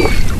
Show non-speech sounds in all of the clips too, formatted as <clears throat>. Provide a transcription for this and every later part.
you.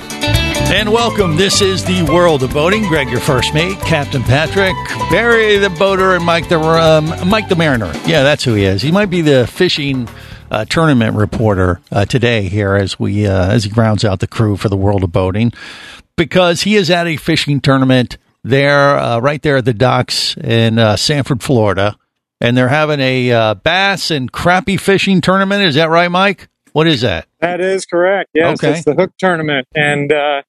And welcome. This is the world of boating. Greg, your first mate, Captain Patrick, Barry the boater, and Mike the um, Mike the mariner. Yeah, that's who he is. He might be the fishing uh, tournament reporter uh, today here as we uh, as he rounds out the crew for the world of boating because he is at a fishing tournament there, uh, right there at the docks in uh, Sanford, Florida, and they're having a uh, bass and crappie fishing tournament. Is that right, Mike? What is that? That is correct. Yes, Okay. it's the Hook Tournament, and uh,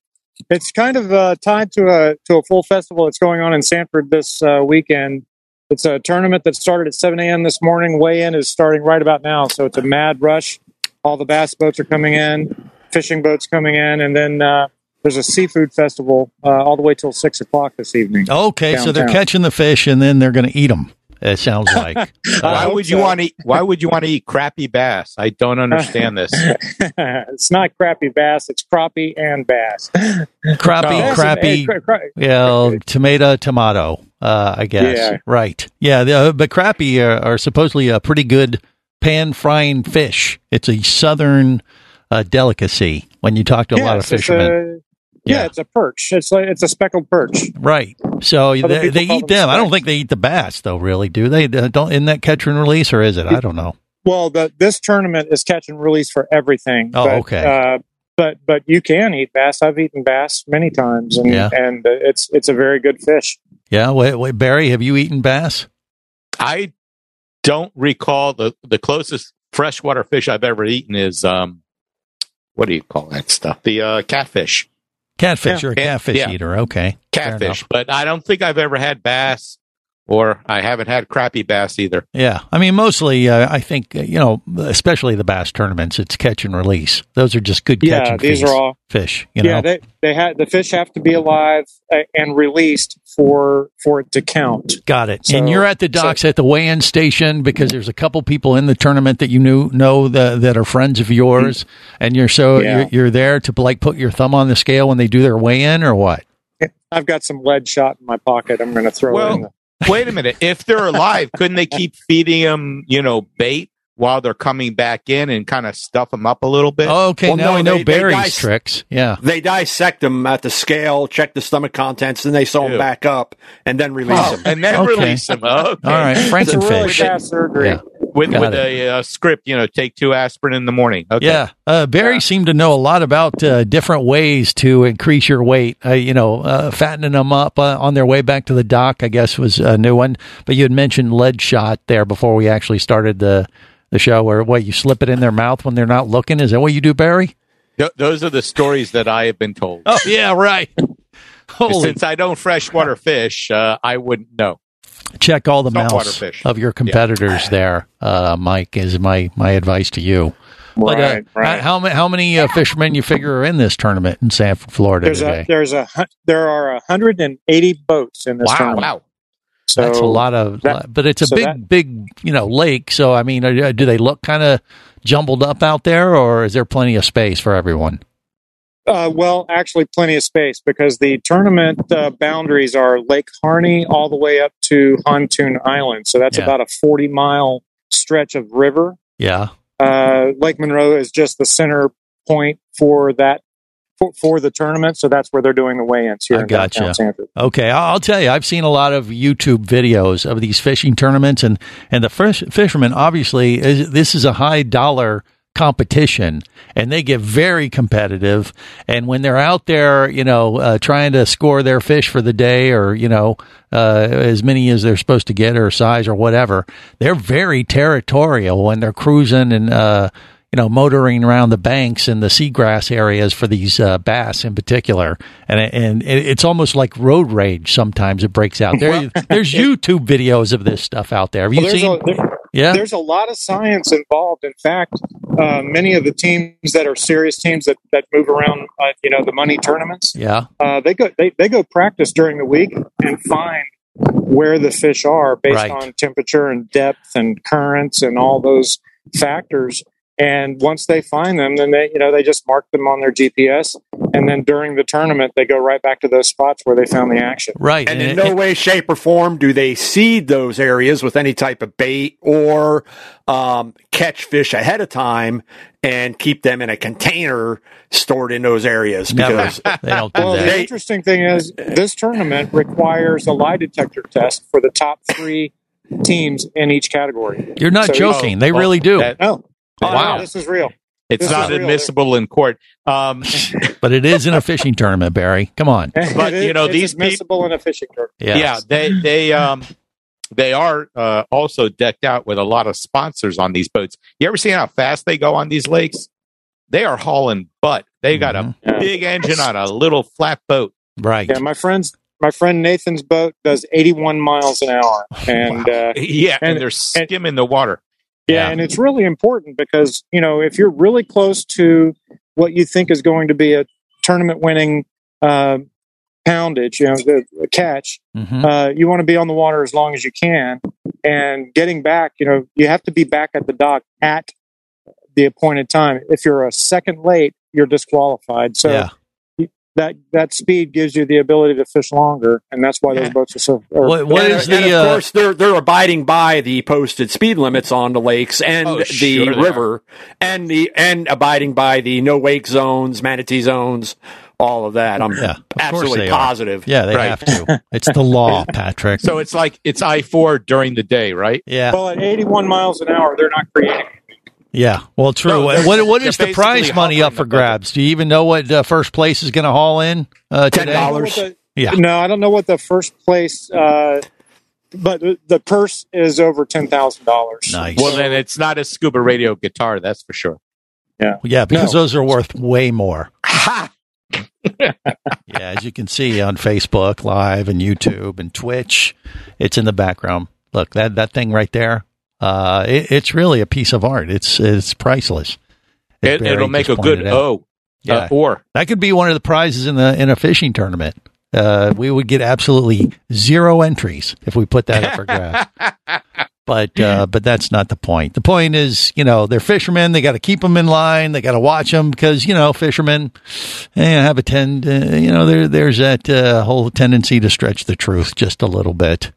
it's kind of uh, tied to a to a full festival that's going on in Sanford this uh, weekend. It's a tournament that started at 7 a.m. this morning. Weigh in is starting right about now, so it's a mad rush. All the bass boats are coming in, fishing boats coming in, and then uh, there's a seafood festival uh, all the way till six o'clock this evening. Okay, so they're catching the fish and then they're going to eat them. It sounds like. <laughs> Why would you so. want to? Eat, why would you want to eat crappy bass? I don't understand this. <laughs> it's not crappy bass; it's crappie and bass. crappie, Yes, crappie. and- and cra- cra- Yeah, tomato, tomato. Uh, I guess. Yeah. Right. Yeah. The, uh, but crappie are, are supposedly a pretty good pan frying fish. It's a southern uh, delicacy. When you talk to a lot of fishermen, a- yeah. Yeah. it's a perch. It's like it's a speckled perch. right? So Other they, they eat them them. I don't think they eat the bass, though. Really, do they? Don't in that catch and release, or is it? I don't know. Well, the, this tournament is catch and release for everything. Oh, but, okay. Uh, but but you can eat bass. I've eaten bass many times, and Yeah. and uh, it's it's a very good fish. Yeah. Wait, wait, Barry, have you eaten bass? I don't recall the the closest freshwater fish I've ever eaten is um, what do you call that stuff? The uh, catfish, Catfish. Yeah. You're a catfish Yeah. eater. Okay. Catfish. But I don't think I've ever had bass, or I haven't had crappy bass either. Yeah, I mean, mostly, uh, I think uh, you know, especially the bass tournaments, it's catch and release. Those are just good catch Yeah, and these feast are all. fish. You know, yeah, they they had the fish have to be alive uh, and released for for it to count. got it. So- and you're at the docks at the weigh-in station because there's a couple people in the tournament that you knew know the, that are friends of yours, and you're so Yeah. you're, you're there to like put your thumb on the scale when they do their weigh-in, or what? I've got some lead shot in my pocket. I'm going to throw Well, it in. The, Wait a minute. If they're alive, couldn't they keep feeding them, you know, bait while they're coming back in and kind of stuff them up a little bit? Oh, Okay, Well, now no, we know they- they Barry's dice- tricks. Yeah. They dissect them at the scale, check the stomach contents, then they sew them back up, and then release Oh, them. and then Okay. release them. Okay. All right, it's a really Frankenfish. Yeah. With, Got with it. a uh, script, you know, take two aspirin in the morning. Okay. Yeah, uh, Barry seemed to know a lot about uh, different ways to increase your weight. Uh, you know, uh, fattening them up uh, on their way back to the dock, I guess, was a new one. But you had mentioned lead shot there before we actually started the the show, where what you slip it in their mouth when they're not looking. Is that what you do, Barry? Th- those are the stories that I have been told. <laughs> Oh yeah, right. Holy, Since I don't freshwater fish, uh, I wouldn't know. Check all the saltwater mouths of your competitors there, uh, Mike. Is my my advice to you. But, uh, Right, right. How many how many uh, fishermen you figure are in this tournament in Sanford, Florida There's today? a there's a there are 180 boats in this Wow, tournament. wow. So That's a lot of, that- but it's a so big, that- big, you know, lake. So I mean, uh, do they look kind of jumbled up out there, or is there plenty of space for everyone? Uh, well, actually, plenty of space because the tournament uh, boundaries are Lake Harney all the way up to Hontoon Island. So that's Yeah. about a 40 mile stretch of river. Yeah, Uh, Lake Monroe is just the center point for that for, for the tournament. So that's where they're doing the weigh-ins here I in gotcha. Okay, I'll I'll tell you, I've seen a lot of YouTube videos of these fishing tournaments, and and the fish, fishermen obviously is, this is a high dollar competition, and they get very competitive. And when they're out there, you know, uh, trying to score their fish for the day, or you know, uh, as many as they're supposed to get, or size, or whatever, they're very territorial when they're cruising and. Uh, you know, motoring around the banks and the seagrass areas for these uh, bass in particular, and and it's almost like road rage. Sometimes it breaks out. There, there's <laughs> YouTube videos of this stuff out there. Have you Well, seen? a, there- Yeah. There's a lot of science involved. In fact, uh, many of the teams that are serious teams that, that move around, uh, you know, the money tournaments, Yeah. uh, they go they, they go practice during the week and find where the fish are based Right. on temperature and depth and currents and all those factors. And once they find them, then they you know they just mark them on their GPS, and then during the tournament they go right back to those spots where they found the action. Right. And in it- no it- way, shape, or form do they seed those areas with any type of bait or um, catch fish ahead of time and keep them in a container stored in those areas. Because <laughs> they don't do Well, that. the interesting thing is this tournament requires a lie detector test for the top three teams in each category. You're not So- joking. They Oh, really do. that- Oh, Wow. wow, this is real. it's This not real. admissible in court. Um, <laughs> <laughs> but it is in a fishing tournament, Barry. Come on. But, you know, is- these it's admissible in a fishing tournament. Yeah. yeah, they they um they are uh, also decked out with a lot of sponsors on these boats. You ever seen how fast they go on these lakes? They are hauling butt. They got a Yeah. big engine on a little flat boat. Right. Yeah, my friends, my friend Nathan's boat does 81 miles an hour, <laughs> and uh, Yeah, and, And- they're skimming the water. Yeah, and it's really important because you know if you're really close to what you think is going to be a tournament-winning uh, poundage, you know, the, the catch, Mhm. uh, you want to be on the water as long as you can, and getting back, you know, you have to be back at the dock at the appointed time. If you're a second late, you're disqualified. So yeah. That that speed gives you the ability to fish longer, and that's why those boats are so. Or, What, what and, is and the of uh, course they're they're abiding by the posted speed limits on the lakes and Oh, the sure river and the and abiding by the no wake zones, manatee zones, all of that. I'm Yeah, of absolutely they are. positive. Yeah, they Right. have to. It's the law, <laughs> Patrick. So it's like it's I four during the day, right? yeah. well, at 81 miles an hour, they're not creating. Yeah, well, true. No, what what the prize money up for grabs? Do you even know what uh, first place is going to haul in uh, today? $10. I don't know what the- Yeah. No, I don't know what the first place, uh, but the, the purse is over ten thousand dollars. Nice. Well, then it's not a scuba radio guitar, that's for sure. Yeah, Yeah, because No. those are worth way more. <laughs> yeah, as you can see on Facebook Live and YouTube and Twitch, it's in the background. Look that that thing right there. Uh, it, it's really a piece of art. It's it's priceless. It, it'll make a good. O. Yeah. Uh, or That could be one of the prizes in the in a fishing tournament. Uh, we would get absolutely zero entries if we put that up for grabs. <laughs> but uh, but that's not the point. The point is, you know, they're fishermen. They got to keep them in line. They got to watch them because you know fishermen eh, have a tend. Uh, you know, there there's that uh, whole tendency to stretch the truth just a little bit.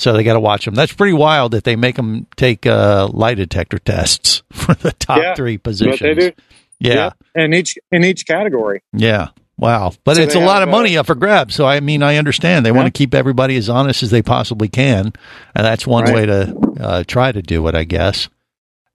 So they got to watch them. That's pretty wild that they make them take uh, lie detector tests <laughs> for the top Yeah, three positions. they do, Yeah. in each in each category. Yeah. Wow. But So it's a lot of money up for grabs. So, I mean, I understand. They want to keep everybody as honest as they possibly can. And that's one Right. way to uh, try to do it, I guess.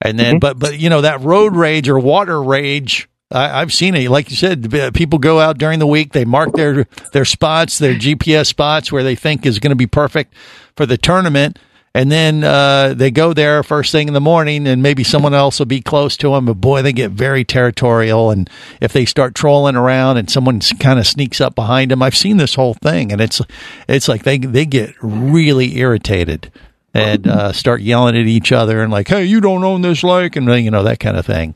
And then, Mhm. but, but, you know, that road rage or water rage, I, I've seen it. Like you said, people go out during the week, they mark their, their spots, their GPS spots where they think is going to be perfect for the tournament. And then uh, they go there first thing in the morning, and maybe someone else will be close to them. But boy, they get very territorial. And if they start trolling around, and someone kind of sneaks up behind them, I've seen this whole thing, and it's it's like they they get really irritated and uh, start yelling at each other and like, "Hey, you don't own this lake," and you know that kind of thing.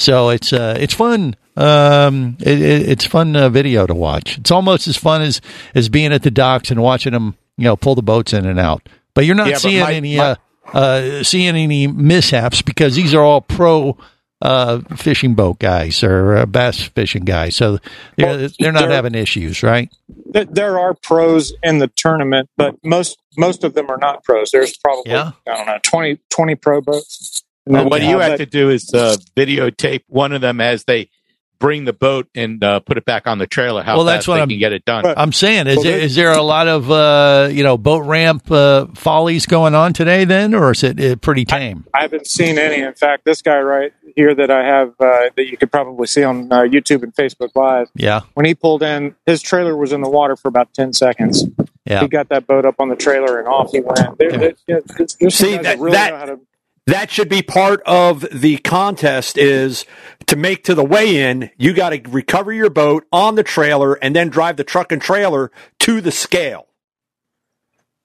So it's uh, it's fun. Um, it, it, it's fun uh, video to watch. It's almost as fun as as being at the docks and watching them, you know, pull the boats in and out. But you're not Yeah, seeing my- any my- uh, uh, seeing any mishaps because these are all pro uh, fishing boat guys or uh, bass fishing guys. So they're, Well, they're not having issues, right? Th- There are pros in the tournament, but most most of them are not pros. There's probably Yeah. I don't know 20, 20 pro boats. And then, what you have but- to do is uh, videotape one of them as they bring the boat and uh, put it back on the trailer. How Well, fast that's what they I'm- can get it done. But- I'm saying, is Well, there, there- is there a lot of uh, you know boat ramp uh, follies going on today then, or is it uh, pretty tame? I haven't seen any. In fact, this guy right here that I have uh, that you could probably see on uh, YouTube and Facebook Live, yeah, when he pulled in, his trailer was in the water for about ten seconds. yeah. He got that boat up on the trailer and off he went. There, Yeah. there- yeah, there's- there's some See, that- really that- know how to. That should be part of the contest is to make to the weigh-in, you got to recover your boat on the trailer and then drive the truck and trailer to the scale.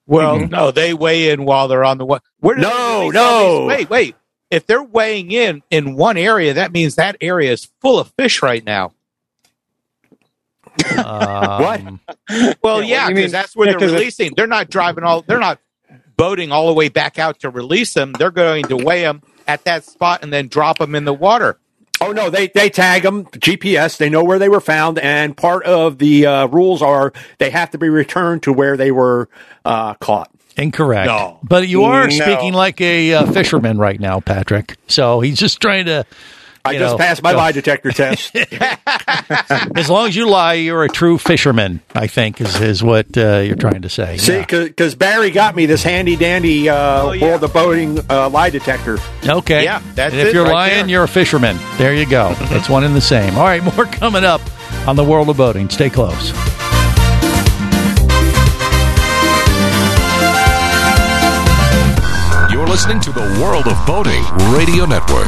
Well, no, they weigh in while they're on the one. Where do they No, no. Wait, wait. If they're weighing in in one area, that means that area is full of fish right now. <laughs> Um, Well, Yeah, yeah, what do you because mean? that's where Yeah, they're releasing. They're not driving all. They're not boating all the way back out to release them. They're going to weigh them at that spot and then drop them in the water. Oh no, they they tag them GPS. They know where they were found, and part of the uh, rules are they have to be returned to where they were uh, caught. Incorrect. No. But you are No. speaking like a uh, fisherman right now, Patrick. So he's just trying to. I you just know, passed my go- lie detector test. <laughs> As long as you lie, you're a true fisherman. I think is is what uh, you're trying to say. See, Yeah. because Barry got me this handy dandy uh, Oh, yeah. world of boating uh, lie detector. Okay. Yeah, that's and if it you're right lying, there. you're a fisherman. There you go. <laughs> It's one and the same. All right, more coming up on the world of boating. Stay close. You're listening to the World of Boating Radio Network.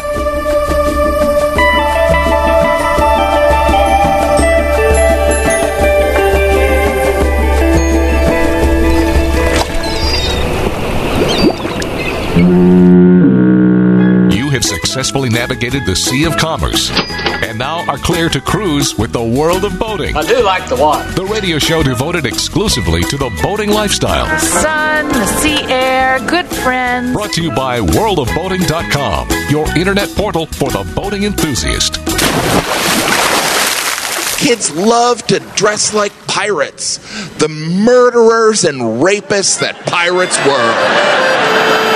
You have successfully navigated the Sea of Commerce and now are clear to cruise with the World of Boating. I do like the water. The radio show devoted exclusively to the boating lifestyle. The sun, the sea air, good friends. Brought to you by worldofboating.com, your internet portal for the boating enthusiast. Kids love to dress like pirates, the murderers and rapists that pirates were.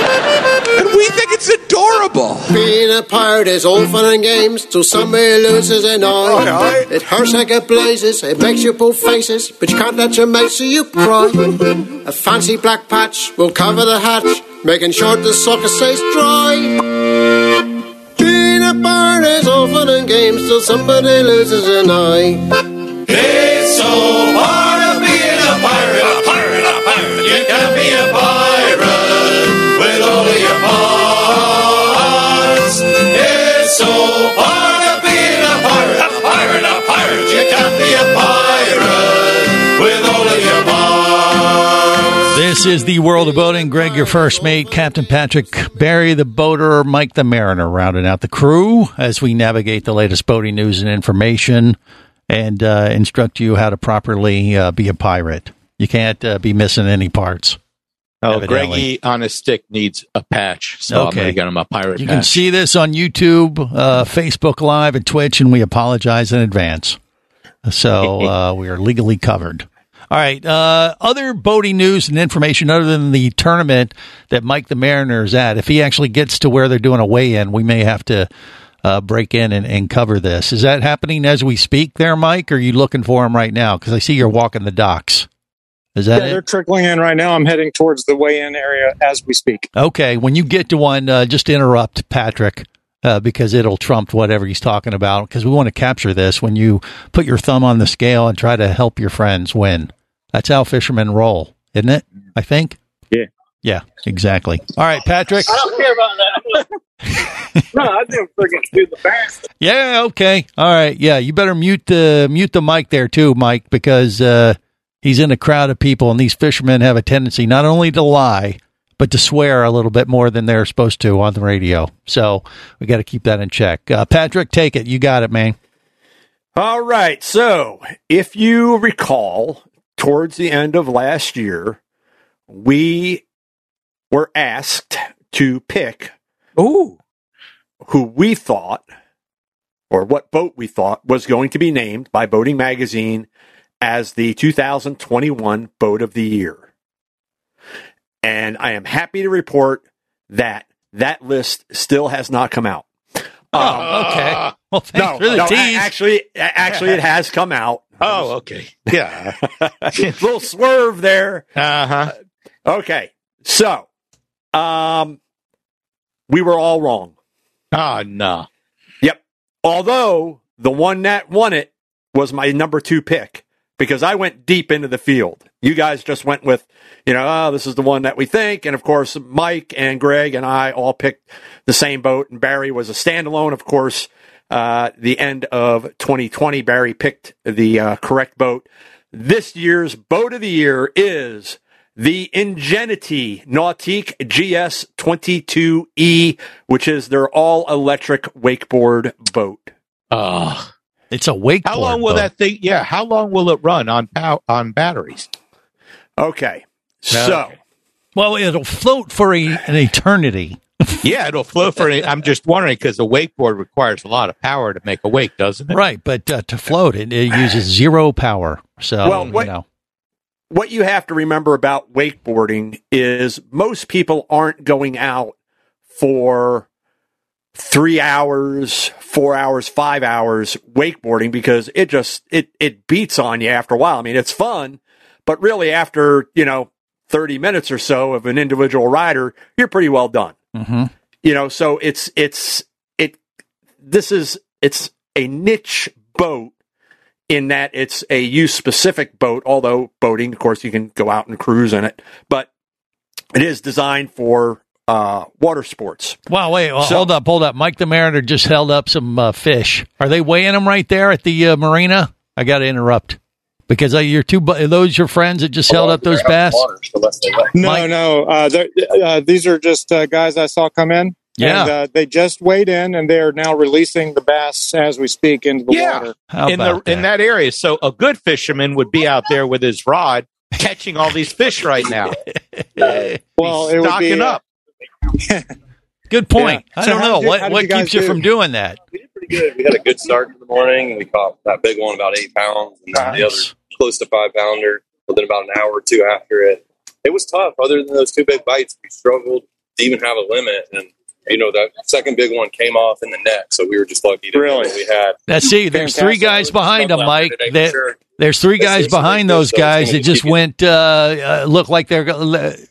And we think it's adorable. Being a pirate is all fun and games till somebody loses an eye. It hurts like it blazes, it makes you pull faces, but you can't let your mates see you cry. A fancy black patch will cover the hatch, making sure the sucker stays dry. Being a pirate is all fun and games till somebody loses an eye. It's so hard to being a pirate, a pirate, a pirate. You can't be a pirate This is the world of boating. Greg, your first mate, Captain Patrick, Barry the boater, Mike the mariner, rounding out the crew as we navigate the latest boating news and information and uh, instruct you how to properly uh, be a pirate. You can't uh, be missing any parts. Oh, Evidently. Greggy on a stick needs a patch, so I'm going to get him a pirate You patch. can see this on YouTube, uh, Facebook Live, and Twitch, and we apologize in advance. So <laughs> uh, we are legally covered. All right. Uh, other boating news and information other than the tournament that Mike the Mariner is at. If he actually gets to where they're doing a weigh in, we may have to uh, break in and, and cover this. Is that happening as we speak there, Mike? Or are you looking for him right now? Because I see you're walking the docks. Is that yeah, it? they're trickling in right now. I'm heading towards the weigh-in area as we speak. Okay, when you get to one, uh, just interrupt Patrick uh, because it'll trump whatever he's talking about. Because we want to capture this when you put your thumb on the scale and try to help your friends win. That's how fishermen roll, isn't it? I think. Yeah. Yeah. Exactly. All right, Patrick. I don't care about that. <laughs> no, I do freaking do the best. Yeah. Okay. All right. Yeah. You better mute the mute the mic there too, Mike, because uh, he's in a crowd of people, and these fishermen have a tendency not only to lie but to swear a little bit more than they're supposed to on the radio. So we got to keep that in check. Uh, Patrick, take it. You got it, man. All right. So, if you recall, towards the end of last year, we were asked to pick Ooh. who we thought or what boat we thought was going to be named by Boating Magazine as the 2021 Boat of the Year. And I am happy to report that that list still has not come out. Oh, okay. Well, thanks No, for the no, tease. actually, actually, it has come out. <laughs> Oh, okay. Yeah. <laughs> little swerve there. Uh huh. Okay, so, um, we were all wrong. Oh no. Yep. Although the one that won it was my number two pick because I went deep into the field. You guys just went with, you know, oh, this is the one that we think. And of course, Mike and Greg and I all picked the same boat. And Barry was a standalone, of course. Uh, the end of 2020, Barry picked the uh, correct boat. This year's boat of the year is the Ingenuity Nautique GS 22E, which is their all electric wakeboard boat. Oh. It's a wakeboard. How long will boat. that thing? Yeah. How long will it run on pow- on batteries? Okay. So, Well, it'll float for a, an eternity. <laughs> yeah, it'll float for. Any, I'm just wondering because the wakeboard requires a lot of power to make a wake, doesn't it? Right, but uh, to float it, it uses zero power. So, Well, what- you know. what you have to remember about wakeboarding is most people aren't going out for three hours, four hours, five hours wakeboarding because it just it it beats on you after a while. I mean, it's fun, but really after you know thirty minutes or so of an individual rider, you're pretty well done. hmm You know, so it's it's it. This is it's a niche boat in that it's a use specific boat. Although boating, of course, you can go out and cruise in it, but it is designed for uh, water sports. Wow, wait, well, So- hold up, hold up. Mike the Mariner just held up some uh, fish. Are they weighing them right there at the uh, marina? I got to interrupt because uh, your two, bu- are those your friends that just held up those bass? No, Mike- no. Uh, uh, these are just uh, guys I saw come in. Yeah. And, uh, they just weighed in, and they are now releasing the bass as we speak into the Yeah. water. How in the about in that area. So a good fisherman would be out there with his rod catching all these fish right now. <laughs> Well, it would stocking be, uh, up. <laughs> Good point. Yeah. I So don't know did- what what you guys keeps you from doing that. We did pretty good. We had a good start in the morning, we caught that big one about eight pounds, and then the other close to five pounder within about an hour or two after it. It was tough. Other than those two big bites, we struggled to even have a limit, and you know that second big one came off in the net, so we were just lucky to Really? we had. Now, see, there's three guys behind them, Mike. That, sure. there's three guys behind those so guys gonna that just went uh, uh, look like they're go-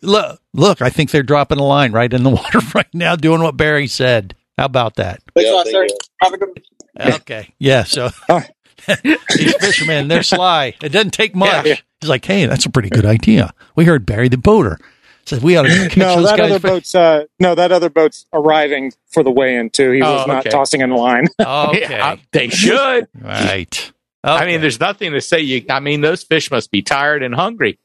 look look. I think they're dropping a line right in the <laughs> water right now, doing what Barry said. How about that? Thanks a sir. Have a good Okay, yeah. So <laughs> these fishermen, they're sly. It doesn't take much. Yeah. He's like, hey, that's a pretty good idea. We heard Barry the boater said we ought <clears throat> to catch No, those that guys. other for- boat's uh, no, that other boat's arriving for the weigh-in too. He was Oh, not okay. tossing in a line. <laughs> okay, Yeah, they should. right. I mean, there's nothing to say. You, I mean, those fish must be tired and hungry.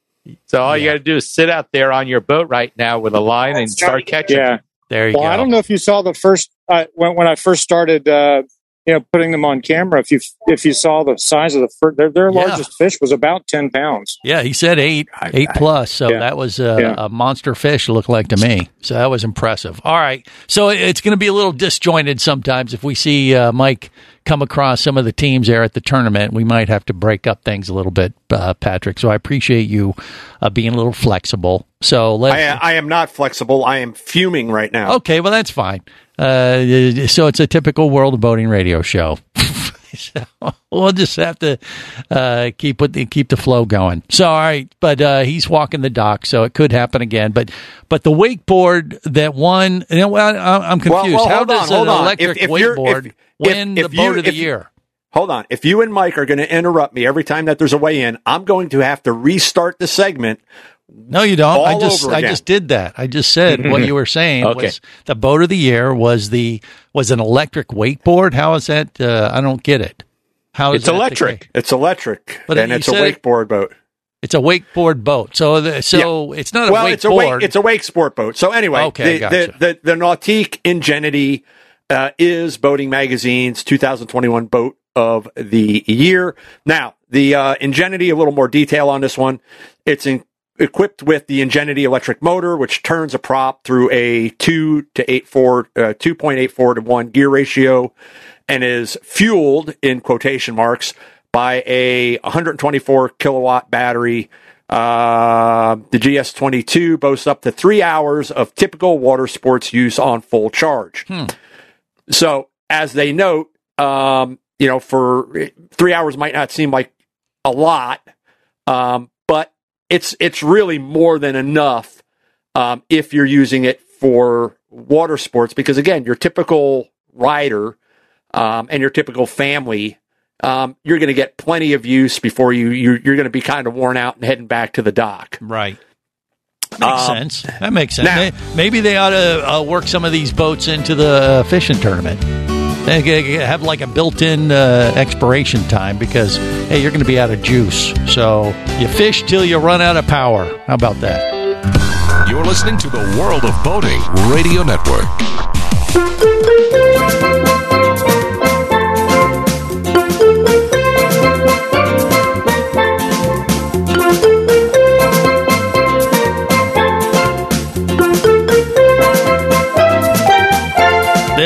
So all you got to do is sit out there on your boat right now with a line and start catching. yeah. there you Well, go. I don't know if you saw the first uh, when when I first started, uh, you know, putting them on camera. If you if you saw the size of the first, their their Yeah. largest fish was about ten pounds. Yeah, he said eight, eight plus. So Yeah. that was a, Yeah. a monster fish. Looked like to me. So that was impressive. All right, so it's going to be a little disjointed sometimes if we see uh, Mike come across some of the teams there at the tournament, we might have to break up things a little bit, uh, Patrick. So I appreciate you uh, being a little flexible. So let's. I, I am not flexible. I am fuming right now. Okay, well that's fine. Uh, so it's a typical World of Boating radio show. <laughs> <laughs> so we'll just have to uh, keep with the, keep the flow going. So all right, but uh, he's walking the dock, so it could happen again. But but the wakeboard that won, you know, I- I'm confused. Well, well, How does on, an electric If- if wakeboard if- win the you- boat of the year? Hold on. If you and Mike are going to interrupt me every time that there's a way in, I'm going to have to restart the segment. No, you don't. I just I just did that. I just said <laughs> what you were saying Okay. was the boat of the year was the was an electric wakeboard. How is that? Uh, I don't get it. How is It's electric. It's electric, But and it's a said it- wakeboard boat. It's a wakeboard boat. So the, so it's not a well, wakeboard. it's a wake, it's a wake sport boat. So anyway, Okay, the, gotcha. the, the the Nautique Ingenuity uh, is Boating Magazine's 2021 boat of the year. Now, the uh, Ingenuity, a little more detail on this one. It's in, equipped with the Ingenuity electric motor, which turns a prop through a two to eight four, uh, 2.84 to one gear ratio, and is fueled in quotation marks by a 124 kilowatt battery. Uh, the GS22 boasts up to three hours of typical water sports use on full charge. So, as they note, um, you know, for three hours might not seem like a lot, um, it's it's really more than enough um, if you're using it for water sports. Because again, your typical rider um, and your typical family, um, you're going to get plenty of use before you, you you're going to be kind of worn out and heading back to the dock. Right. Makes Um, sense. That makes sense. now- May- Maybe they ought to uh, work some of these boats into the uh, fishing tournament. Have like a built-in uh, expiration time because hey, you're going to be out of juice. So you fish till you run out of power. How about that? You're listening to the World of Boating Radio Network.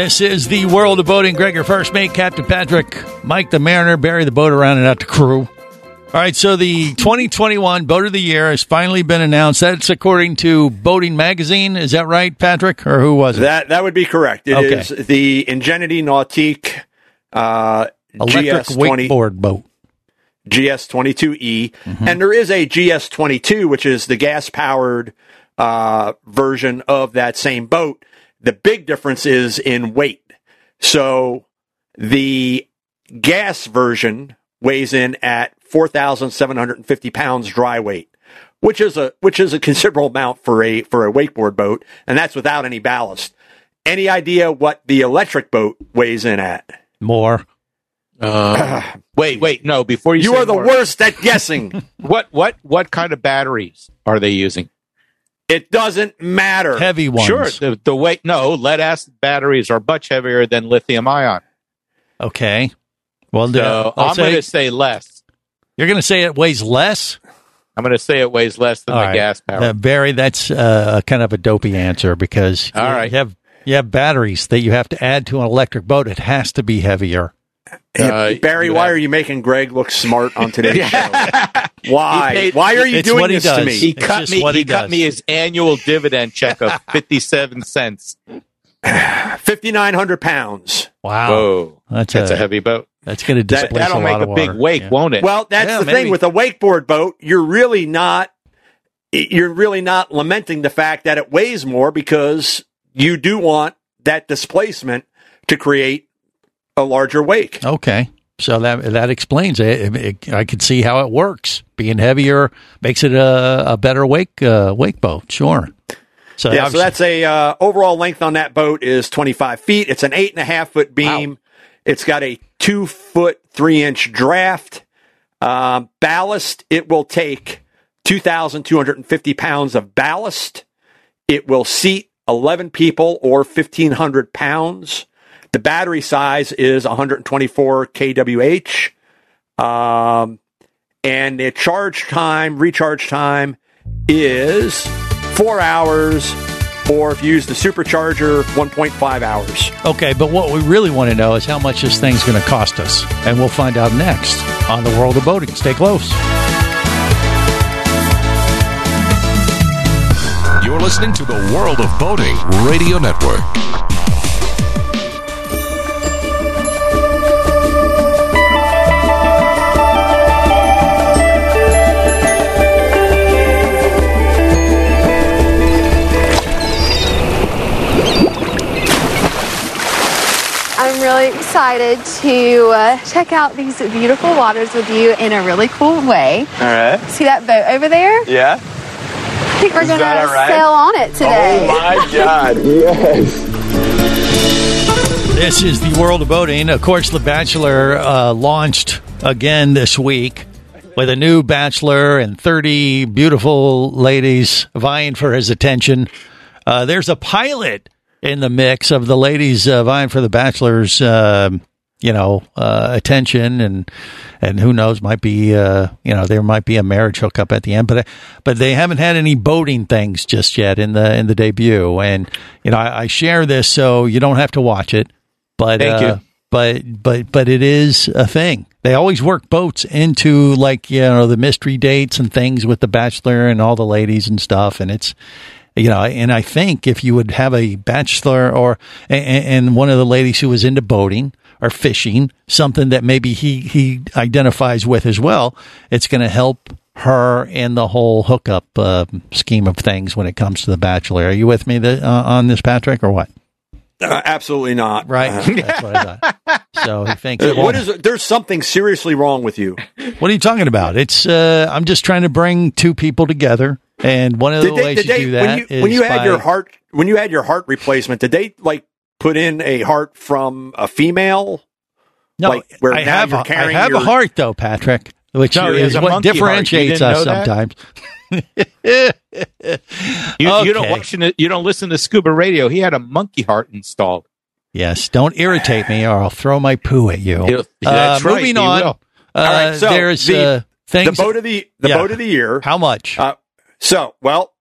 This is the world of boating. Greg, your first mate, Captain Patrick, Mike the Mariner, Barry the boat around and out the crew. All right, so the 2021 Boat of the Year has finally been announced. That's according to Boating Magazine. Is that right, Patrick? Or who was it? That that would be correct. It is Okay. the Ingenuity Nautique uh, Electric GS20 wakeboard boat. GS22E, Mm-hmm. and there is a GS22, which is the gas powered uh, version of that same boat. The big difference is in weight. So the gas version weighs in at 4,750 pounds dry weight, which is a which is a considerable amount for a for a wakeboard boat, and that's without any ballast. Any idea what the electric boat weighs in at? More. Uh, <clears throat> wait, wait, no. Before you, You say are the more, worst at guessing. <laughs> What what what kind of batteries are they using? It doesn't matter. Heavy ones. Sure, the, the weight. No, lead acid batteries are much heavier than lithium ion. Okay. Well, So I'll I'm going to say less. you're going to say it weighs less? I'm going to say it weighs less than All the right. gas power. Uh, Barry, that's uh, kind of a dopey answer because All you, right. you have you have batteries that you have to add to an electric boat. It has to be heavier. Uh, Barry, why have- are you making Greg look smart on today's show? <laughs> Why? Paid- why are you doing what he this to me? He It's cut me. what He, he cut me his annual dividend check of <laughs> fifty-seven cents. Fifty nine hundred pounds. Wow, Whoa, that's, that's a, a heavy boat. That's going to That, displace that'll a make lot a of big water. wake, Yeah. won't it? Well, that's Yeah, the maybe. thing with a wakeboard boat. You're really not. You're really not lamenting the fact that it weighs more because you do want that displacement to create a larger wake. Okay, so that that explains it. It- it- I could see how it works. Being heavier makes it a, a better wake uh, wake boat. Sure. So yeah, so that's a uh, overall length on that boat is 25 feet. It's an eight and a half foot beam. It's got a two foot three inch draft. Um, ballast. It will take 2,250 pounds of ballast. It will seat 11 people or 1,500 pounds. The battery size is 124 kWh. Um, and the charge time, recharge time is four hours or if you use the supercharger, 1.5 hours. Okay, but what we really want to know is how much this thing's going to cost us. And we'll find out next on The World of Boating. Stay close. You're listening to the World of Boating Radio Network. Really excited to uh, check out these beautiful waters with you in a really cool way. All right. See that boat over there? Yeah. I think we're Is going to all right? sail on it today. Oh my God! <laughs> Yes. This is the world of boating. Of course, The Bachelor uh, launched again this week with a new bachelor and 30 beautiful ladies vying for his attention. Uh, there's a pilot in the mix of the ladies uh, vying for the bachelor's, uh, you know, uh, attention, and and who knows, might be, uh, you know, there might be a marriage hookup at the end, but but they haven't had any boating things just yet in the in the debut, and you know, I, I share this so you don't have to watch it, but Thank you. uh, but but but it is a thing. They always work boats into like you know the mystery dates and things with the bachelor and all the ladies and stuff, and it's you know, and I think if you would have a bachelor or and, one of the ladies who was into boating or fishing, something that maybe he he identifies with as well, it's going to help her in the whole hookup uh, scheme of things when it comes to the bachelor. Are you with me th- uh, on this, Patrick, or what? Uh, absolutely not. Right. Uh, <laughs> That's what I thought. So he thinks. Uh, it what won't- is? There's something seriously wrong with you. What are you talking about? It's uh, I'm just trying to bring two people together, and one of the ways to do that when you, is when you had by- your heart when you had your heart replacement? Did they like put in a heart from a female? No, like where I have, you're a, I have your, a heart though, Patrick, which No, is what monkey heart. You differentiates us know that? sometimes. You, you don't watch it, you don't listen to Scuba Radio. He had a monkey heart installed. Yes, don't irritate me, or I'll throw my poo at you. That's uh, right, moving he on. Uh, All right, so there's the, uh, things. the boat of the the Yeah. boat of the year. How much? Uh, so well,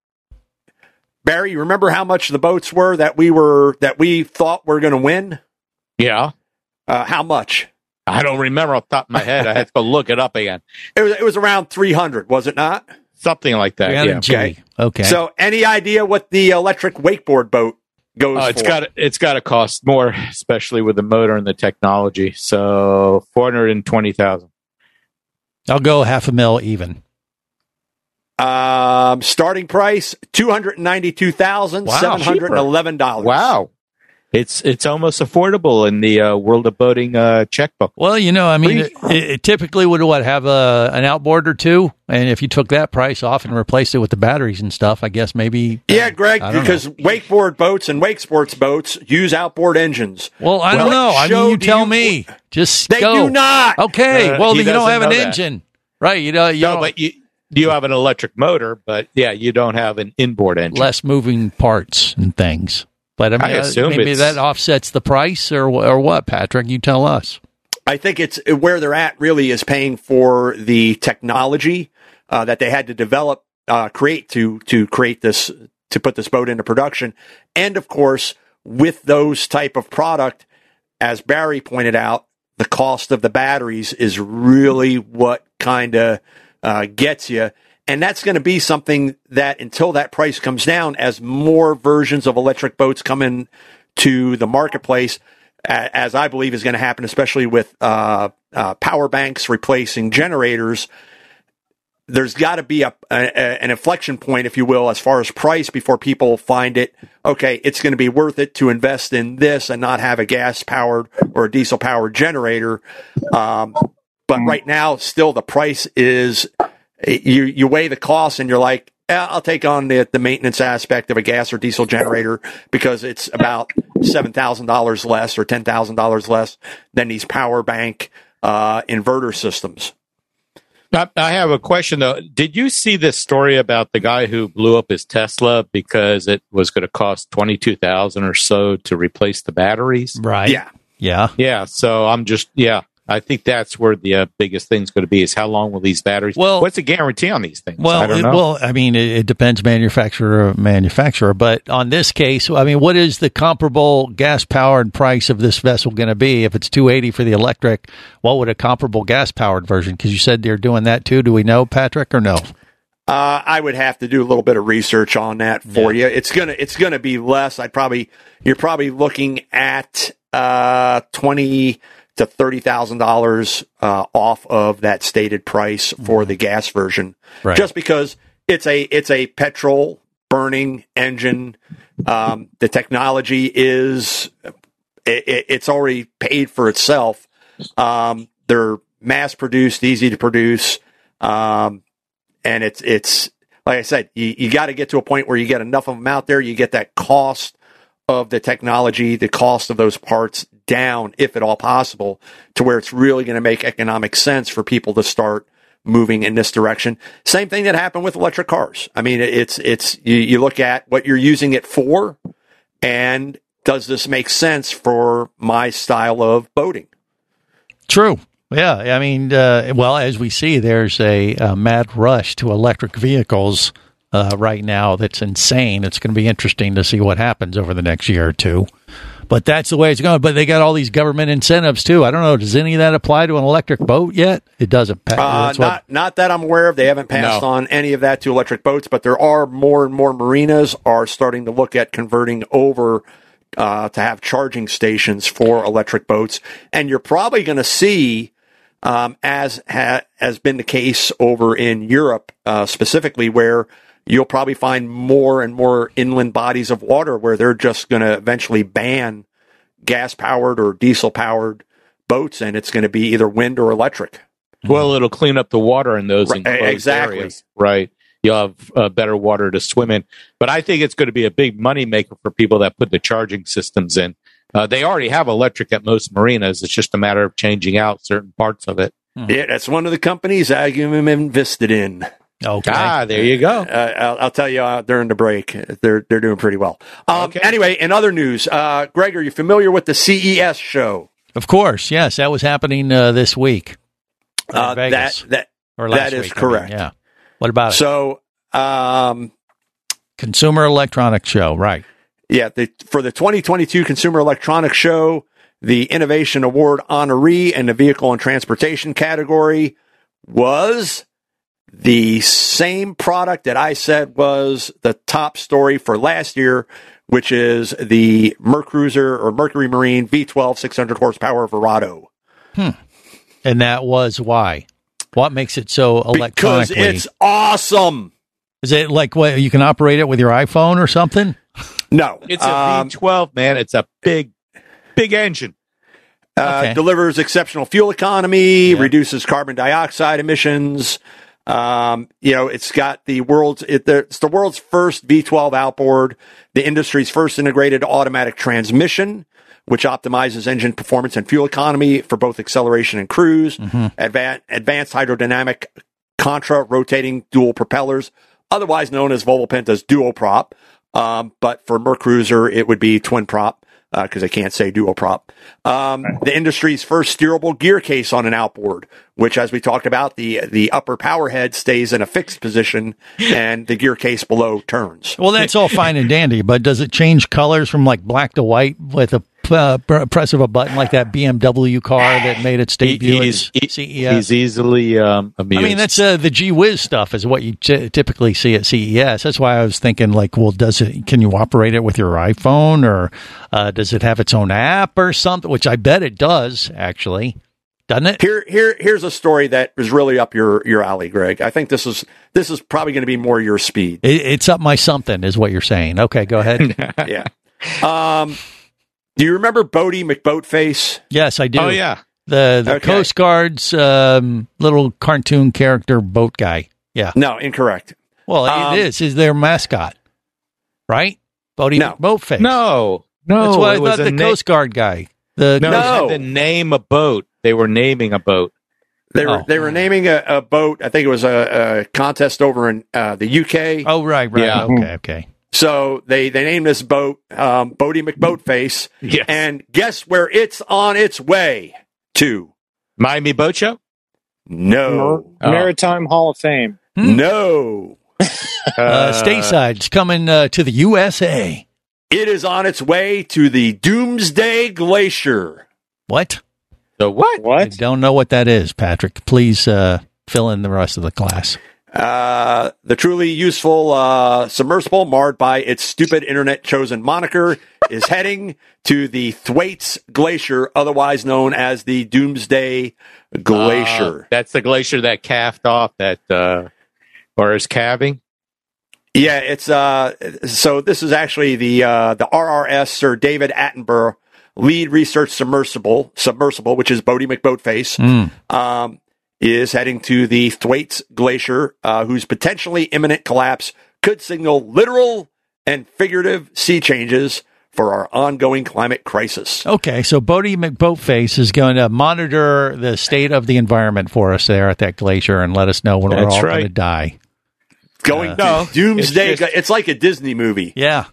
Barry, you remember how much the boats were that we were that we thought were going to win? Yeah. Uh, how much? I don't remember off the top of my head. I had to go look it up again. <laughs> It was it was around three hundred, was it not? Something like that. Yeah. Okay. Okay. So, any idea what the electric wakeboard boat goes Oh, it's for? got it's got to cost more, especially with the motor and the technology. So four hundred and twenty thousand. I'll go half a mil even. Um, starting price two hundred ninety two thousand seven hundred eleven dollars. Wow, it's it's almost affordable in the uh, world of boating uh, checkbook. Well, you know, I mean, it, it typically would what have a an outboard or two, and if you took that price off and replaced it with the batteries and stuff, I guess maybe. Yeah, Greg, I don't because wakeboard boats and wake sports boats use outboard engines. Well, I don't know. I mean, you do tell me. Just They go. do not. Okay. Uh, well, you don't have an know that. engine, right? You know, you no, but you you have an electric motor, but yeah, you don't have an inboard engine. less moving parts and things. But I mean, I uh, assume maybe that offsets the price, or or what, Patrick? You tell us. I think it's where they're at really is paying for the technology uh, that they had to develop, uh, create to to create this to put this boat into production, and of course with those type of product, as Barry pointed out, the cost of the batteries is really what kind of uh, gets you. And that's going to be something that until that price comes down, as more versions of electric boats come in to the marketplace, as I believe is going to happen, especially with uh, uh, power banks replacing generators. There's got to be a, a, an inflection point, if you will, as far as price before people find it okay. It's going to be worth it to invest in this and not have a gas powered or a diesel powered generator. Um, but right now, still the price is you you weigh the costs and you're like, yeah, I'll take on the the maintenance aspect of a gas or diesel generator because it's about seven thousand dollars less or ten thousand dollars less than these power bank uh, inverter systems. I, I have a question though. Did you see this story about the guy who blew up his Tesla because it was going to cost twenty two thousand or so to replace the batteries? Right. Yeah. Yeah. Yeah. So I'm just yeah. I think that's where the uh, biggest thing's going to be is how long will these batteries? Well- what's the guarantee on these things? Well, I don't it, know. well, I mean, it, it depends manufacturer manufacturer, but on this case, I mean, what is the comparable gas powered price of this vessel going to be? If it's two eighty for the electric, what would a comparable gas powered version? Because you said they're doing that too. Do we know, Patrick, or no? Uh, I would have to do a little bit of research on that for you. It's gonna it's gonna be less. I'd probably you're probably looking at uh twenty to thirty thousand dollars uh, off of that stated price for the gas version, Right. just because it's a it's a petrol burning engine. Um, the technology is it- it's already paid for itself. Um, they're mass produced, easy to produce. Um, and it's it's like I said, you, you got to get to a point where you get enough of them out there. You get that cost of the technology, the cost of those parts down, if at all possible, to where it's really going to make economic sense for people to start moving in this direction. Same thing that happened with electric cars. I mean, it's it's you, you look at what you're using it for, and does this make sense for my style of boating? True. Yeah, I mean, uh, well, as we see, there's a, uh mad rush to electric vehicles uh, right now that's insane. It's going to be interesting to see what happens over the next year or two. But that's the way it's going. But they got all these government incentives too. I don't know. Does any of that apply to an electric boat yet? It doesn't. Pat. Uh, That's what- not not that I'm aware of. They haven't passed No. on any of that to electric boats, but there are more and more marinas are starting to look at converting over uh, to have charging stations for electric boats, and you're probably going to see. Um, as ha- has been the case over in Europe, uh, specifically, where you'll probably find more and more inland bodies of water where they're just going to eventually ban gas powered or diesel powered boats, and it's going to be either wind or electric. Well, it'll clean up the water in those Right, enclosed exactly. areas, right? You'll have uh, better water to swim in. But I think it's going to be a big money maker for people that put the charging systems in. Uh, they already have electric at most marinas. It's just a matter of changing out certain parts of it. Yeah, that's one of the companies I'm invested in. Okay. Ah, there you go. Uh, I'll, I'll tell you uh, during the break, they're they're doing pretty well. Um, Anyway, in other news, uh, Greg, are you familiar with the CES show? Of course, yes, that was happening uh, this week. in Uh, Vegas. that that or last that is week, I mean, correct. yeah. What about it? So, um, Consumer Electronics Show, right? Yeah, the, for the 2022 Consumer Electronics Show, the Innovation Award honoree in the Vehicle and Transportation category was the same product that I said was the top story for last year, which is the MerCruiser or Mercury Marine V12 600 horsepower Verado. Hmm. And that was why. What makes it so Because it's awesome. Is it like what you can operate it with your iPhone or something? No, It's a Um, 12 man. It's a big, big engine. Uh, Okay. delivers exceptional fuel economy, reduces carbon dioxide emissions. Um, you know, it's got the world's it, it's the world's first V12 outboard, the industry's first integrated automatic transmission, which optimizes engine performance and fuel economy for both acceleration and cruise. Advan- advanced hydrodynamic contra rotating dual propellers, otherwise known as Volvo duoprop. Um, but for MerCruiser, it would be twin prop because I can't say dual prop. Um, The industry's first steerable gear case on an outboard, which, as we talked about, the the upper power head stays in a fixed position and the gear case below turns. Well, that's all fine and dandy, but does it change colors from like black to white with a uh, press of a button like that BMW car that made its debut He's, at he- CES? he's easily um, amused. I mean, that's uh, the G Wiz stuff is what you t- typically see at CES. That's why I was thinking, like, well, does it? Can you operate it with your iPhone, or uh, does it have its own app or something? Which I bet it does, actually, doesn't it? Here, here, here's a story that is really up your your alley, Greg. I think this is this is probably going to be more your speed. it it's up my something, is what you're saying. Okay, go ahead. <laughs> yeah. Um, do you remember Boaty McBoatface? yes, I do. Oh, yeah. the the Okay. Coast Guard's um, little cartoon character boat guy. Yeah. No, incorrect. Well, Um, it is. Is their mascot, right? Boaty No. McBoatface. no, no. That's what I thought. The na- Coast Guard guy. The No, No. it had to name a boat. They were naming a boat. They were Oh. they were naming a, a boat. I think it was a, a contest over in uh, the UK. Oh, right, right. Yeah. Okay, okay. So they they named this boat um, Boaty McBoatface. Yes. And guess where it's on its way to? Miami Boat Show? No. Mar- Maritime Hall of Fame. No. Uh, stateside, it's coming uh, to the USA. It is on its way to the Doomsday Glacier. What? The what? What? I don't know what that is, Patrick. Please uh, fill in the rest of the class. Uh, the truly useful uh, submersible, marred by its stupid internet chosen moniker, is heading to the Thwaites Glacier, otherwise known as the Doomsday Glacier. Uh, that's the glacier that calved off that, uh, or is calving. Yeah, it's uh so this is actually the uh the RRS Sir David Attenborough lead research submersible submersible, which is Boaty McBoatface, Mm. um, is heading to the Thwaites Glacier, uh, whose potentially imminent collapse could signal literal and figurative sea changes for our ongoing climate crisis. Okay, so Boaty McBoatface is going to monitor the state of the environment for us there at that glacier and let us know when we're That's all right. going to die. Going Uh, No, Doomsday, it's just- it's like a Disney movie. Yeah.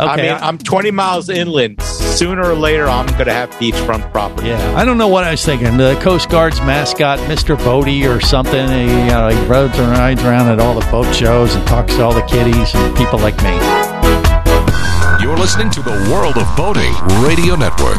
Yeah. Okay. I mean, I'm 20 miles inland. Sooner or later, I'm going to have beachfront property. Yeah, I don't know what I was thinking. The Coast Guard's mascot, Mr. Bodie or something, he, you know, he rides and rides around at all the boat shows and talks to all the kiddies and people like me. You're listening to the World of Boating Radio Network.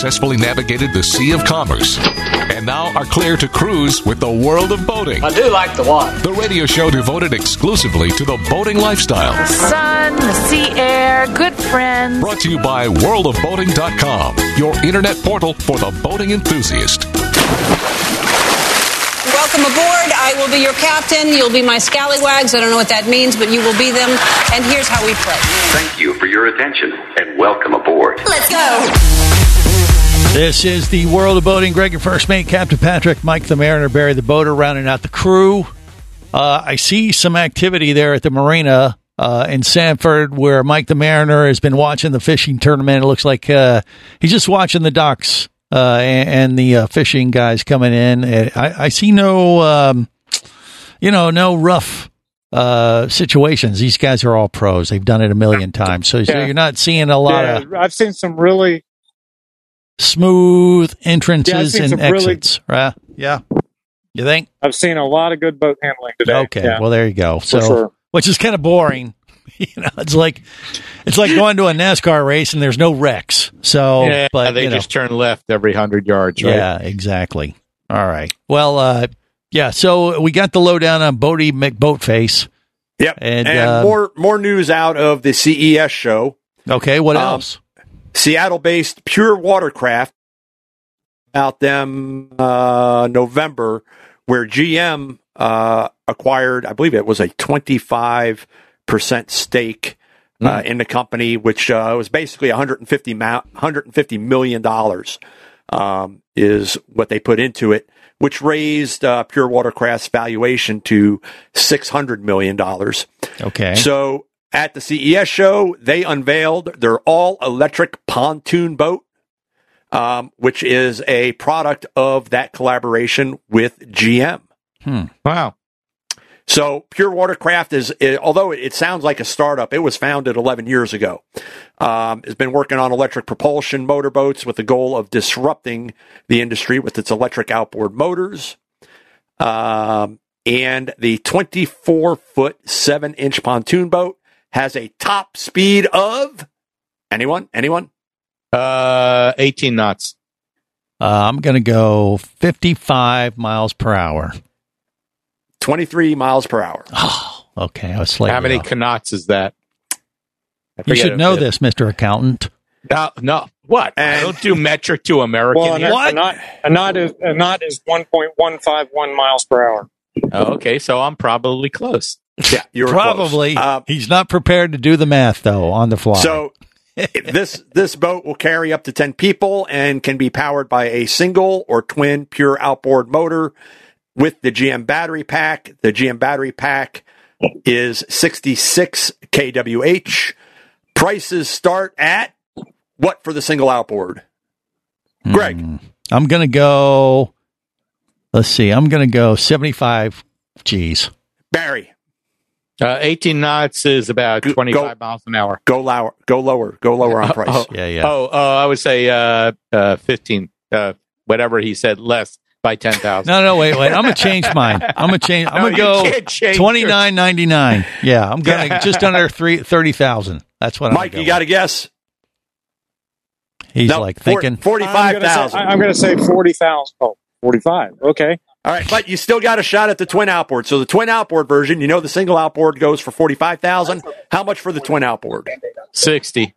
Successfully navigated the Sea of Commerce and now are clear to cruise with the world of boating. I do like the water. The radio show devoted exclusively to the boating lifestyle. The sun, the sea air, good friends. Brought to you by worldofboating.com, your internet portal for the boating enthusiast. Welcome aboard. I will be your captain. You'll be my scallywags. I don't know what that means, but you will be them. And here's how we play. Thank you for your attention and welcome aboard. Let's go. This is the world of boating. Greg, your first mate, Captain Patrick, Mike the Mariner, Barry the Boater, rounding out the crew. Uh, I see some activity there at the marina uh, in Sanford where Mike the Mariner has been watching the fishing tournament. It looks like uh, he's just watching the docks uh, and, and the uh, fishing guys coming in. I, I see no, um, you know, no rough uh, situations. These guys are all pros. They've done it a million times. So, so you're not seeing a lot Yeah, of I've seen some really smooth entrances seen and some really- exits, right? Yeah. You think? I've seen a lot of good boat handling today. Okay. Yeah. Well, there you go. For So, sure. which is kind of boring. <laughs> you know, it's like it's like going to a NASCAR race and there's no wrecks. So, yeah, but they you know, just turn left every hundred yards, right? yeah, exactly. All right. Well, uh, yeah. So we got the lowdown on Boaty McBoatface. Yep. And, And, um, more more news out of the CES show. Okay. What Um, else? Seattle-based Pure Watercraft out them uh, November, where GM uh, acquired, I believe it was a twenty-five percent stake uh, in the company, which uh, was basically 150 ma- 150 million dollars um, is what they put into it, which raised uh, Pure Watercraft's valuation to 600 million dollars. Okay. So at the CES show, they unveiled their all electric pontoon boat, um, which is a product of that collaboration with GM. Hmm. Wow. So Pure Watercraft is, i- although it sounds like a startup, it was founded 11 years ago. Um, has been working on electric propulsion motorboats with the goal of disrupting the industry with its electric outboard motors. Um, and the 24 foot, seven inch pontoon boat has a top speed of anyone? Anyone? Uh, 18 knots. Uh, I'm going to go 55 miles per hour. 23 miles per hour. <sighs> Oh, Okay. I was slightly How many off. knots is that? You should know it- this, Mr. Accountant. No, no. What? I don't do metric to American. Well, a, here. a knot, a knot is a knot is one point one five one miles per hour. Oh, okay, so I'm probably close. Yeah, <laughs> you're Probably. Uh, He's not prepared to do the math, though, on the fly. So <laughs> this this boat will carry up to 10 people and can be powered by a single or twin pure outboard motor with the GM battery pack. The GM battery pack is 66 kWh. Prices start at what for the single outboard? Greg. I'm going to go, let's see, I'm going to go 75 G's. Barry. Uh, 18 knots is about 25 miles an hour. Go lower. Go lower. Go lower on <laughs> price. Oh, Yeah, yeah. Oh, oh, I would say uh, uh, 15, uh, whatever he said, less by 10,000. No, no, wait, wait. I'm gonna change mine. I'm gonna change. I'm No, gonna go twenty nine ninety nine. Yeah, I'm gonna <laughs> just under three thirty thousand. That's what Mike, I'm. Mike, you got to guess? He's No, like four- thinking 45,000. I'm going to say forty thousand. Oh, 45. Okay. All right, but you still got a shot at the twin outboard. So the twin outboard version, you know, the single outboard goes for forty five thousand. How much for the twin outboard? 60.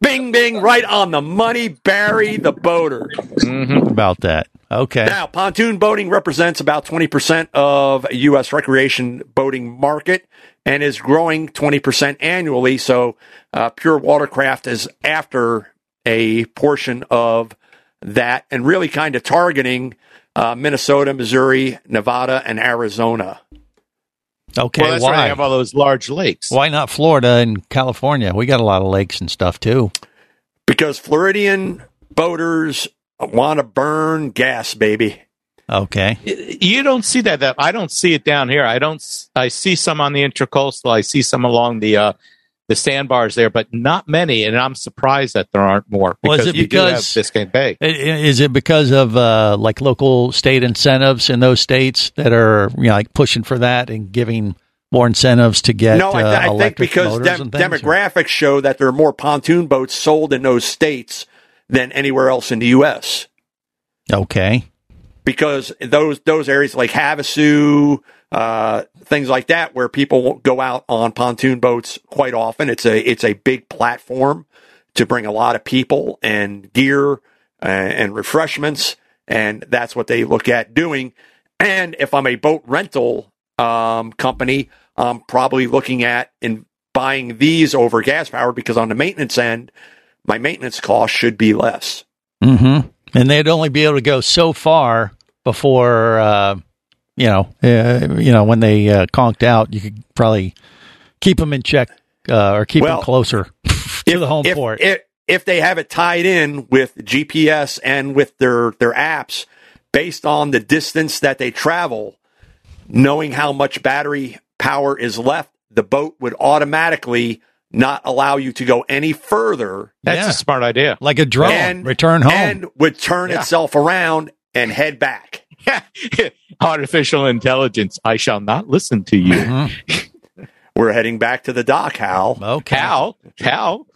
Bing, bing, right on the money. Barry the boater. about that. Okay. Now, pontoon boating represents about twenty percent of U.S. recreation boating market and is growing twenty percent annually. So, uh, Pure Watercraft is after a portion of that, and really kind of targeting uh, Minnesota, Missouri, Nevada, and Arizona. Okay. well, that's why why? they have all those large lakes. Why not Florida and California? We got a lot of lakes and stuff too. because Floridian boaters want to burn gas, baby. Okay. You don't see that, that. I don't see it down here. I don't. I see some on the intercoastal. I see some along the uh, the sandbars there, but not many. And I'm surprised that there aren't more. Well, is because it we do have because- Biscayne Bay? I- i- Is it because of uh, like local state incentives in those states that are you know, like pushing for that and giving more incentives to get no, I, uh, th- I think because motors dem- and things, or- demographics show that there are more pontoon boats sold in those states than anywhere else in the U.S. Okay. Because those those areas like Havasu, uh, things like that, where people go out on pontoon boats quite often. It's a it's a big platform to bring a lot of people and gear uh, and refreshments, and that's what they look at doing. And if I'm a boat rental um, company, I'm probably looking at in buying these over gas powered because on the maintenance end, my maintenance cost should be less. Mm-hmm. And they'd only be able to go so far before, uh, you know, uh, you know, when they uh, conked out, you could probably keep them in check uh, or keep Well, them closer <laughs> to the home if, port. If, if they have it tied in with GPS and with their, their apps based on the distance that they travel, knowing how much battery power is left, the boat would automatically not allow you to go any further. That's Yeah. a smart idea. like a drone, And- return home. And would turn Yeah. itself around and head back. <laughs> Artificial intelligence. I shall not listen to you. Mm-hmm. <laughs> We're heading back to the dock, Hal. okay. How? How?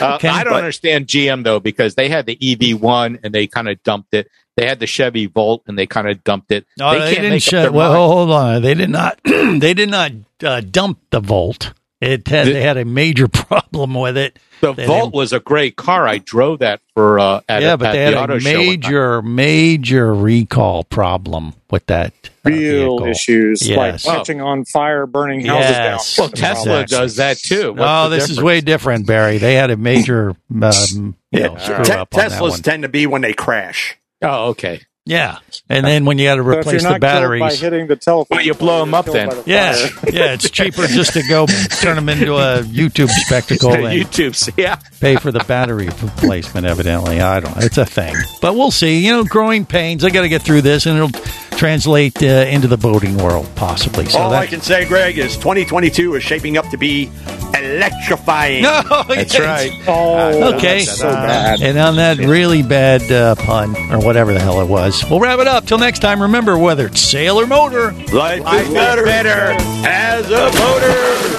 Uh, Okay, I don't but- understand GM though because they had the EV one and they kind of dumped it. They had the Chevy Volt, and they kind of dumped it. No, they, didn't. make up Sh- well, mind. hold on. They did not. <clears throat> they did not uh, dump the Volt. It had, they had a major <laughs> problem with it. The They Volt was a great car. I drove that for uh, at, yeah, a, but at they had the a auto show. major, major recall problem with that uh, Real vehicle. issues like Yes. catching on fire, burning houses Yes. down. Well, Tesla does that too. What's No, the this is way different, Barry. They had a major, <laughs> um, you know, screw Te- up on that Teslas one. tend to be when they crash. Oh, okay. Yeah, and then when you got to So if replace you're the not killed by batteries, hitting the telephone, Well, you blow you're up then. the yeah, <laughs> yeah, it's cheaper just to go <laughs> turn them into a YouTube spectacle <laughs> and YouTube's yeah. pay for the battery replacement. Evidently, I don't. It's a thing, but we'll see. You know, growing pains. I got to get through this, and it'll translate uh, into the boating world possibly. So All that, I can say, Greg, is 2022 is shaping up to be electrifying. No, <laughs> That's right. <laughs> Oh, Okay. that's so bad. And on that really bad uh, pun, or whatever the hell it was, we'll wrap it up. Till next time, remember whether it's sail or motor, Life, is better, as a motor.